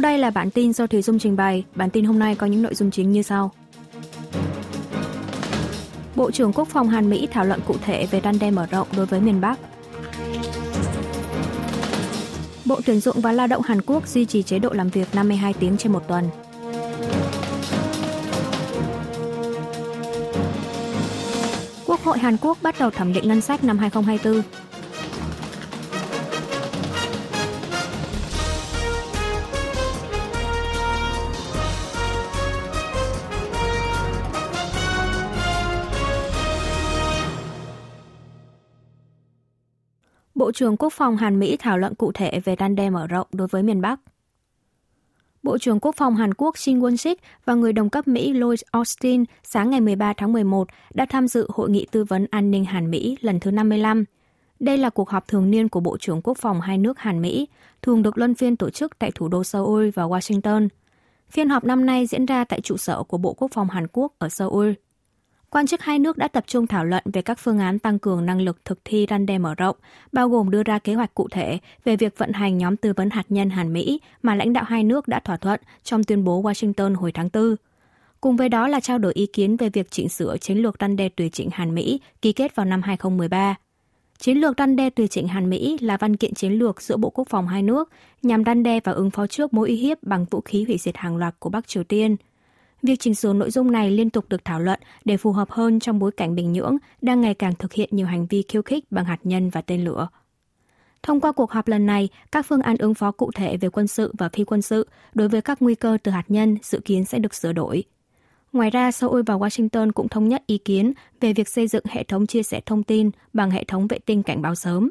Sau đây là bản tin do Thủy Dung trình bày. Bản tin hôm nay có những nội dung chính như sau. Bộ trưởng Quốc phòng Hàn Mỹ thảo luận cụ thể về răn đe mở rộng đối với miền Bắc. Bộ Tuyển dụng và Lao động Hàn Quốc duy trì chế độ làm việc 52 tiếng trên một tuần. Quốc hội Hàn Quốc bắt đầu thẩm định ngân sách năm 2024. Bộ trưởng Quốc phòng Hàn Mỹ thảo luận cụ thể về răn đe mở rộng đối với miền Bắc. Bộ trưởng Quốc phòng Hàn Quốc Shin Won-sik và người đồng cấp Mỹ Lloyd Austin sáng ngày 13 tháng 11 đã tham dự Hội nghị tư vấn an ninh Hàn Mỹ lần thứ 55. Đây là cuộc họp thường niên của Bộ trưởng Quốc phòng hai nước Hàn Mỹ, thường được luân phiên tổ chức tại thủ đô Seoul và Washington. Phiên họp năm nay diễn ra tại trụ sở của Bộ Quốc phòng Hàn Quốc ở Seoul. Quan chức hai nước đã tập trung thảo luận về các phương án tăng cường năng lực thực thi răn đe mở rộng, bao gồm đưa ra kế hoạch cụ thể về việc vận hành nhóm tư vấn hạt nhân Hàn Mỹ mà lãnh đạo hai nước đã thỏa thuận trong tuyên bố Washington hồi tháng 4. Cùng với đó là trao đổi ý kiến về việc chỉnh sửa chiến lược răn đe tùy chỉnh Hàn Mỹ ký kết vào năm 2013. Chiến lược răn đe tùy chỉnh Hàn Mỹ là văn kiện chiến lược giữa Bộ Quốc phòng hai nước nhằm răn đe và ứng phó trước mối uy hiếp bằng vũ khí hủy diệt hàng loạt của Bắc Triều Tiên – Việc chỉnh sửa nội dung này liên tục được thảo luận để phù hợp hơn trong bối cảnh Bình Nhưỡng đang ngày càng thực hiện nhiều hành vi khiêu khích bằng hạt nhân và tên lửa. Thông qua cuộc họp lần này, các phương án ứng phó cụ thể về quân sự và phi quân sự đối với các nguy cơ từ hạt nhân dự kiến sẽ được sửa đổi. Ngoài ra, Seoul và Washington cũng thống nhất ý kiến về việc xây dựng hệ thống chia sẻ thông tin bằng hệ thống vệ tinh cảnh báo sớm.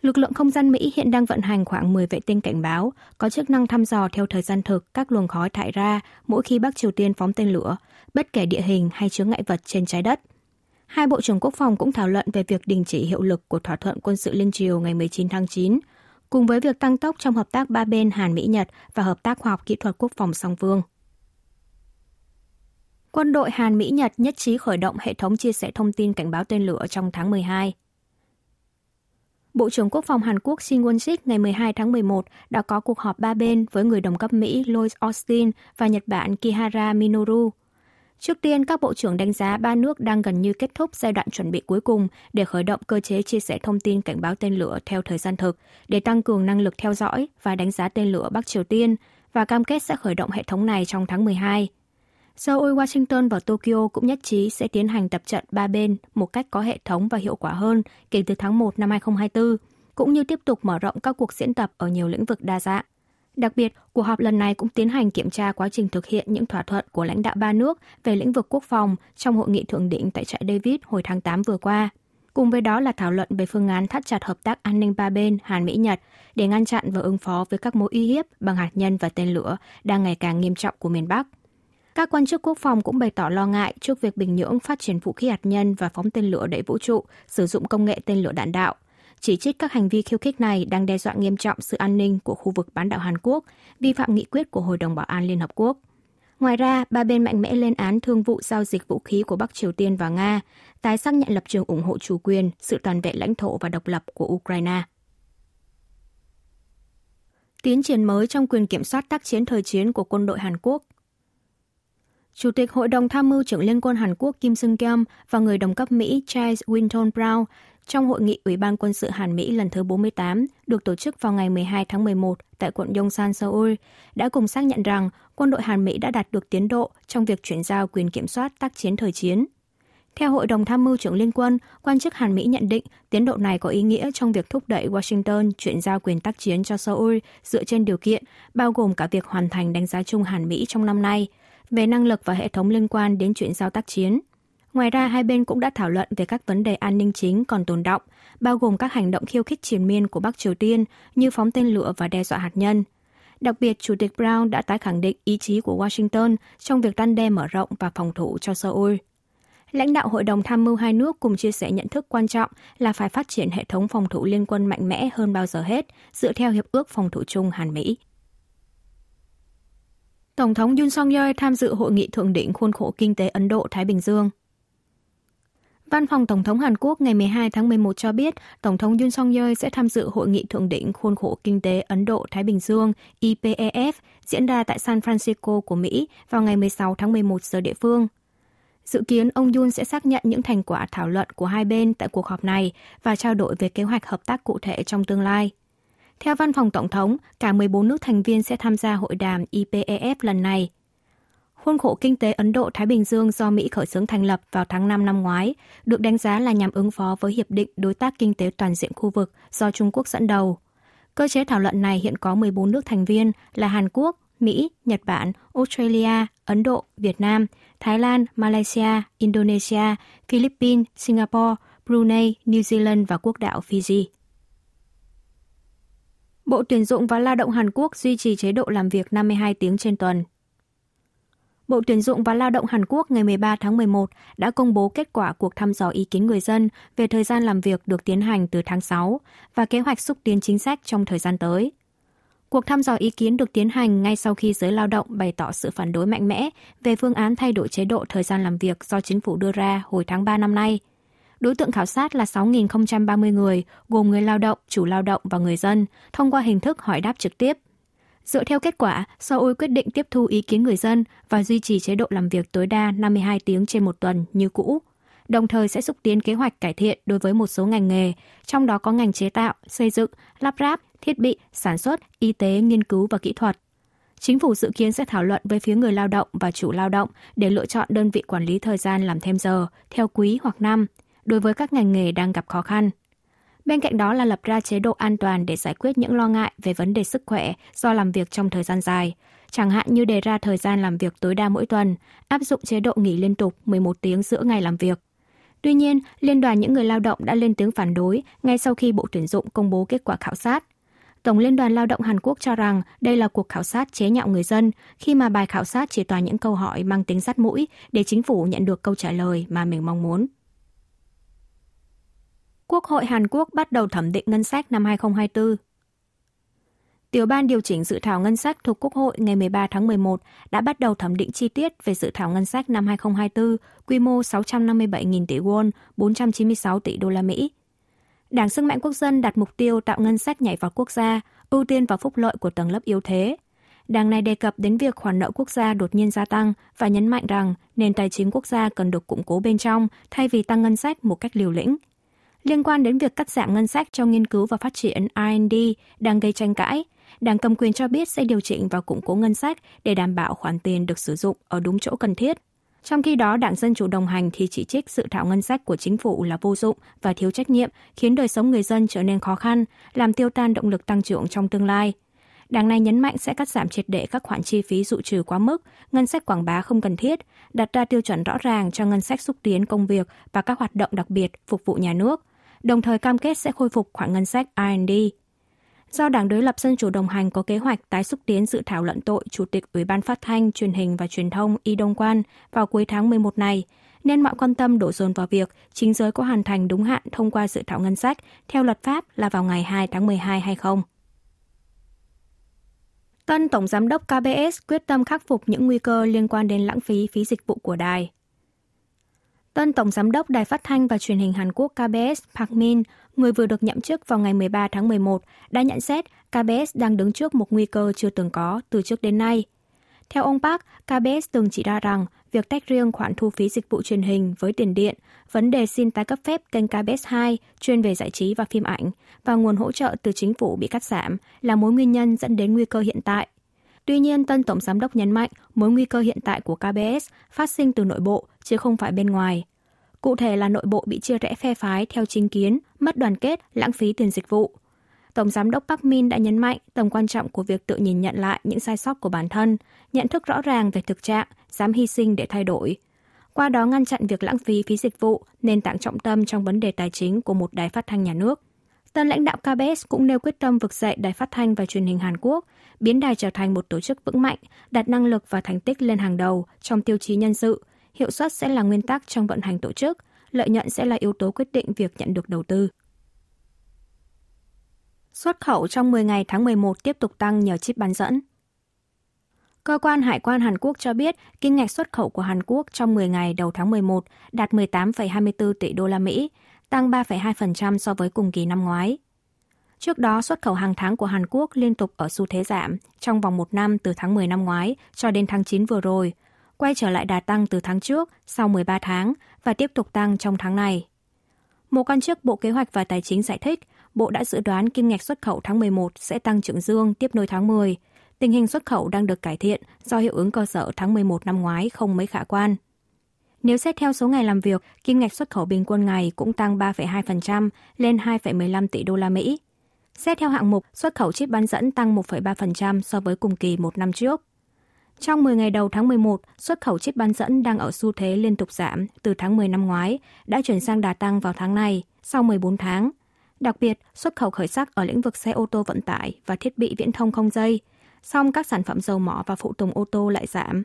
Lực lượng không gian Mỹ hiện đang vận hành khoảng 10 vệ tinh cảnh báo, có chức năng thăm dò theo thời gian thực các luồng khói thải ra mỗi khi Bắc Triều Tiên phóng tên lửa, bất kể địa hình hay chướng ngại vật trên trái đất. Hai bộ trưởng quốc phòng cũng thảo luận về việc đình chỉ hiệu lực của thỏa thuận quân sự liên triều ngày 19 tháng 9, cùng với việc tăng tốc trong hợp tác ba bên Hàn Mỹ-Nhật và hợp tác khoa học kỹ thuật quốc phòng song phương. Quân đội Hàn Mỹ-Nhật nhất trí khởi động hệ thống chia sẻ thông tin cảnh báo tên lửa trong tháng 12. Bộ trưởng Quốc phòng Hàn Quốc Shin Won-sik ngày 12 tháng 11 đã có cuộc họp ba bên với người đồng cấp Mỹ Lloyd Austin và Nhật Bản Kihara Minoru. Trước tiên, các bộ trưởng đánh giá ba nước đang gần như kết thúc giai đoạn chuẩn bị cuối cùng để khởi động cơ chế chia sẻ thông tin cảnh báo tên lửa theo thời gian thực để tăng cường năng lực theo dõi và đánh giá tên lửa Bắc Triều Tiên và cam kết sẽ khởi động hệ thống này trong tháng 12. Seoul, Washington và Tokyo cũng nhất trí sẽ tiến hành tập trận ba bên một cách có hệ thống và hiệu quả hơn kể từ tháng 1 năm 2024, cũng như tiếp tục mở rộng các cuộc diễn tập ở nhiều lĩnh vực đa dạng. Đặc biệt, cuộc họp lần này cũng tiến hành kiểm tra quá trình thực hiện những thỏa thuận của lãnh đạo ba nước về lĩnh vực quốc phòng trong hội nghị thượng đỉnh tại trại David hồi tháng 8 vừa qua. Cùng với đó là thảo luận về phương án thắt chặt hợp tác an ninh ba bên Hàn Mỹ-Nhật để ngăn chặn và ứng phó với các mối uy hiếp bằng hạt nhân và tên lửa đang ngày càng nghiêm trọng của miền Bắc. Các quan chức quốc phòng cũng bày tỏ lo ngại trước việc Bình Nhưỡng phát triển vũ khí hạt nhân và phóng tên lửa đẩy vũ trụ, sử dụng công nghệ tên lửa đạn đạo. Chỉ trích các hành vi khiêu khích này đang đe dọa nghiêm trọng sự an ninh của khu vực bán đảo Hàn Quốc, vi phạm nghị quyết của Hội đồng Bảo an Liên Hợp Quốc. Ngoài ra, ba bên mạnh mẽ lên án thương vụ giao dịch vũ khí của Bắc Triều Tiên và Nga, tái xác nhận lập trường ủng hộ chủ quyền, sự toàn vẹn lãnh thổ và độc lập của Ukraine. Tiến triển mới trong quyền kiểm soát tác chiến thời chiến của quân đội Hàn Quốc Chủ tịch Hội đồng Tham mưu trưởng Liên quân Hàn Quốc Kim Sung Kyum và người đồng cấp Mỹ Charles Winton Brown trong hội nghị Ủy ban quân sự Hàn Mỹ lần thứ 48 được tổ chức vào ngày 12 tháng 11 tại quận Yongsan, Seoul, đã cùng xác nhận rằng quân đội Hàn Mỹ đã đạt được tiến độ trong việc chuyển giao quyền kiểm soát tác chiến thời chiến. Theo Hội đồng Tham mưu trưởng Liên quân, quan chức Hàn Mỹ nhận định tiến độ này có ý nghĩa trong việc thúc đẩy Washington chuyển giao quyền tác chiến cho Seoul dựa trên điều kiện bao gồm cả việc hoàn thành đánh giá chung Hàn Mỹ trong năm nay – về năng lực và hệ thống liên quan đến chuyện giao tác chiến. Ngoài ra, hai bên cũng đã thảo luận về các vấn đề an ninh chính còn tồn động, bao gồm các hành động khiêu khích triền miên của Bắc Triều Tiên như phóng tên lửa và đe dọa hạt nhân. Đặc biệt, Chủ tịch Brown đã tái khẳng định ý chí của Washington trong việc răn đe mở rộng và phòng thủ cho Seoul. Lãnh đạo Hội đồng Tham mưu hai nước cùng chia sẻ nhận thức quan trọng là phải phát triển hệ thống phòng thủ liên quân mạnh mẽ hơn bao giờ hết, dựa theo Hiệp ước Phòng thủ chung Hàn-Mỹ. Tổng thống Yoon song yeol tham dự hội nghị thượng đỉnh khuôn khổ kinh tế Ấn Độ-Thái Bình Dương. Văn phòng Tổng thống Hàn Quốc ngày 12 tháng 11 cho biết, Tổng thống Yoon song yeol sẽ tham dự hội nghị thượng đỉnh khuôn khổ kinh tế Ấn Độ-Thái Bình Dương IPEF diễn ra tại San Francisco của Mỹ vào ngày 16 tháng 11 giờ địa phương. Dự kiến ông Yoon sẽ xác nhận những thành quả thảo luận của hai bên tại cuộc họp này và trao đổi về kế hoạch hợp tác cụ thể trong tương lai. Theo văn phòng Tổng thống, cả 14 nước thành viên sẽ tham gia hội đàm IPEF lần này. Khuôn khổ kinh tế Ấn Độ-Thái Bình Dương do Mỹ khởi xướng thành lập vào tháng 5 năm ngoái, được đánh giá là nhằm ứng phó với Hiệp định Đối tác Kinh tế Toàn diện khu vực do Trung Quốc dẫn đầu. Cơ chế thảo luận này hiện có 14 nước thành viên là Hàn Quốc, Mỹ, Nhật Bản, Australia, Ấn Độ, Việt Nam, Thái Lan, Malaysia, Indonesia, Philippines, Singapore, Brunei, New Zealand và quốc đảo Fiji. Bộ Tuyển dụng và Lao động Hàn Quốc duy trì chế độ làm việc 52 tiếng trên tuần. Bộ Tuyển dụng và Lao động Hàn Quốc ngày 13 tháng 11 đã công bố kết quả cuộc thăm dò ý kiến người dân về thời gian làm việc được tiến hành từ tháng 6 và kế hoạch xúc tiến chính sách trong thời gian tới. Cuộc thăm dò ý kiến được tiến hành ngay sau khi giới lao động bày tỏ sự phản đối mạnh mẽ về phương án thay đổi chế độ thời gian làm việc do chính phủ đưa ra hồi tháng 3 năm nay. Đối tượng khảo sát là 6.030 người, gồm người lao động, chủ lao động và người dân, thông qua hình thức hỏi đáp trực tiếp. Dựa theo kết quả, Seoul quyết định tiếp thu ý kiến người dân và duy trì chế độ làm việc tối đa 52 tiếng trên một tuần như cũ. Đồng thời sẽ xúc tiến kế hoạch cải thiện đối với một số ngành nghề, trong đó có ngành chế tạo, xây dựng, lắp ráp, thiết bị, sản xuất, y tế, nghiên cứu và kỹ thuật. Chính phủ dự kiến sẽ thảo luận với phía người lao động và chủ lao động để lựa chọn đơn vị quản lý thời gian làm thêm giờ, theo quý hoặc năm, đối với các ngành nghề đang gặp khó khăn. Bên cạnh đó là lập ra chế độ an toàn để giải quyết những lo ngại về vấn đề sức khỏe do làm việc trong thời gian dài, chẳng hạn như đề ra thời gian làm việc tối đa mỗi tuần, áp dụng chế độ nghỉ liên tục 11 tiếng giữa ngày làm việc. Tuy nhiên, Liên đoàn những người lao động đã lên tiếng phản đối ngay sau khi Bộ Tuyển dụng công bố kết quả khảo sát. Tổng Liên đoàn Lao động Hàn Quốc cho rằng đây là cuộc khảo sát chế nhạo người dân khi mà bài khảo sát chỉ toàn những câu hỏi mang tính sắt mũi để chính phủ nhận được câu trả lời mà mình mong muốn. Quốc hội Hàn Quốc bắt đầu thẩm định ngân sách năm 2024. Tiểu ban điều chỉnh dự thảo ngân sách thuộc Quốc hội ngày 13 tháng 11 đã bắt đầu thẩm định chi tiết về dự thảo ngân sách năm 2024, quy mô 657.000 tỷ won, 496 tỷ đô la Mỹ. Đảng Sức mạnh Quốc dân đặt mục tiêu tạo ngân sách nhảy vào quốc gia, ưu tiên vào phúc lợi của tầng lớp yếu thế. Đảng này đề cập đến việc khoản nợ quốc gia đột nhiên gia tăng và nhấn mạnh rằng nền tài chính quốc gia cần được củng cố bên trong thay vì tăng ngân sách một cách liều lĩnh – Liên quan đến việc cắt giảm ngân sách cho nghiên cứu và phát triển R&D đang gây tranh cãi, Đảng cầm quyền cho biết sẽ điều chỉnh và củng cố ngân sách để đảm bảo khoản tiền được sử dụng ở đúng chỗ cần thiết. Trong khi đó, Đảng Dân Chủ đồng hành thì chỉ trích sự thảo ngân sách của chính phủ là vô dụng và thiếu trách nhiệm, khiến đời sống người dân trở nên khó khăn, làm tiêu tan động lực tăng trưởng trong tương lai. Đảng này nhấn mạnh sẽ cắt giảm triệt để các khoản chi phí dự trừ quá mức, ngân sách quảng bá không cần thiết, đặt ra tiêu chuẩn rõ ràng cho ngân sách xúc tiến công việc và các hoạt động đặc biệt phục vụ nhà nước, đồng thời cam kết sẽ khôi phục khoản ngân sách R&D. Do Đảng đối lập Dân chủ đồng hành có kế hoạch tái xúc tiến dự thảo luận tội Chủ tịch Ủy ban Phát thanh, Truyền hình và Truyền thông Y Đông Quan vào cuối tháng 11 này, nên mọi quan tâm đổ dồn vào việc chính giới có hoàn thành đúng hạn thông qua dự thảo ngân sách theo luật pháp là vào ngày 2 tháng 12 hay không. Tân Tổng Giám đốc KBS quyết tâm khắc phục những nguy cơ liên quan đến lãng phí phí dịch vụ của đài. Tân Tổng Giám đốc Đài Phát thanh và Truyền hình Hàn Quốc KBS Park Min, người vừa được nhậm chức vào ngày 13 tháng 11, đã nhận xét KBS đang đứng trước một nguy cơ chưa từng có từ trước đến nay. Theo ông Park, KBS từng chỉ ra rằng việc tách riêng khoản thu phí dịch vụ truyền hình với tiền điện, vấn đề xin tái cấp phép kênh KBS 2 chuyên về giải trí và phim ảnh và nguồn hỗ trợ từ chính phủ bị cắt giảm là mối nguyên nhân dẫn đến nguy cơ hiện tại. Tuy nhiên, tân tổng giám đốc nhấn mạnh mối nguy cơ hiện tại của KBS phát sinh từ nội bộ chứ không phải bên ngoài. Cụ thể là nội bộ bị chia rẽ phe phái theo chính kiến, mất đoàn kết, lãng phí tiền dịch vụ. Tổng giám đốc Park Min đã nhấn mạnh tầm quan trọng của việc tự nhìn nhận lại những sai sót của bản thân, nhận thức rõ ràng về thực trạng, dám hy sinh để thay đổi. Qua đó ngăn chặn việc lãng phí phí dịch vụ, nền tảng trọng tâm trong vấn đề tài chính của một đài phát thanh nhà nước. Tân lãnh đạo KBS cũng nêu quyết tâm vực dậy đài phát thanh và truyền hình Hàn Quốc, biến đài trở thành một tổ chức vững mạnh, đặt năng lực và thành tích lên hàng đầu trong tiêu chí nhân sự, hiệu suất sẽ là nguyên tắc trong vận hành tổ chức, lợi nhuận sẽ là yếu tố quyết định việc nhận được đầu tư. Xuất khẩu trong 10 ngày tháng 11 tiếp tục tăng nhờ chip bán dẫn. Cơ quan Hải quan Hàn Quốc cho biết kim ngạch xuất khẩu của Hàn Quốc trong 10 ngày đầu tháng 11 đạt 18,24 tỷ đô la Mỹ, tăng 3,2% so với cùng kỳ năm ngoái. Trước đó, xuất khẩu hàng tháng của Hàn Quốc liên tục ở xu thế giảm trong vòng một năm từ tháng 10 năm ngoái cho đến tháng 9 vừa rồi, quay trở lại đà tăng từ tháng trước sau 13 tháng và tiếp tục tăng trong tháng này. Một quan chức Bộ Kế hoạch và Tài chính giải thích, Bộ đã dự đoán kim ngạch xuất khẩu tháng 11 sẽ tăng trưởng dương tiếp nối tháng 10. Tình hình xuất khẩu đang được cải thiện do hiệu ứng cơ sở tháng 11 năm ngoái không mấy khả quan. Nếu xét theo số ngày làm việc, kim ngạch xuất khẩu bình quân ngày cũng tăng 3,2% lên 2,15 tỷ đô la Mỹ. Xét theo hạng mục, xuất khẩu chip bán dẫn tăng 1,3% so với cùng kỳ một năm trước. Trong 10 ngày đầu tháng 11, xuất khẩu chip bán dẫn đang ở xu thế liên tục giảm từ tháng 10 năm ngoái, đã chuyển sang đà tăng vào tháng này, sau 14 tháng. Đặc biệt, xuất khẩu khởi sắc ở lĩnh vực xe ô tô vận tải và thiết bị viễn thông không dây, song các sản phẩm dầu mỏ và phụ tùng ô tô lại giảm.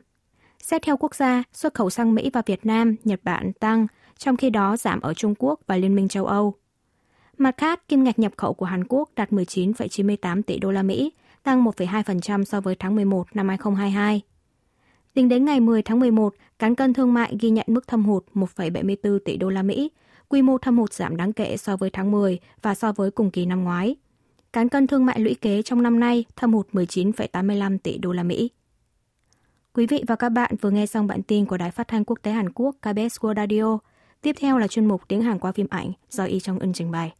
Xét theo quốc gia, xuất khẩu sang Mỹ và Việt Nam, Nhật Bản tăng, trong khi đó giảm ở Trung Quốc và Liên minh châu Âu. Mặt khác, kim ngạch nhập khẩu của Hàn Quốc đạt 19,98 tỷ đô la Mỹ, tăng 1,2% so với tháng 11 năm 2022. Tính đến ngày 10 tháng 11, cán cân thương mại ghi nhận mức thâm hụt 1,74 tỷ đô la Mỹ, quy mô thâm hụt giảm đáng kể so với tháng 10 và so với cùng kỳ năm ngoái. Cán cân thương mại lũy kế trong năm nay thâm hụt 19,85 tỷ đô la Mỹ. Quý vị và các bạn vừa nghe xong bản tin của Đài Phát thanh Quốc tế Hàn Quốc KBS World Radio. Tiếp theo là chuyên mục tiếng Hàn qua phim ảnh do Y Trong Ân trình bày.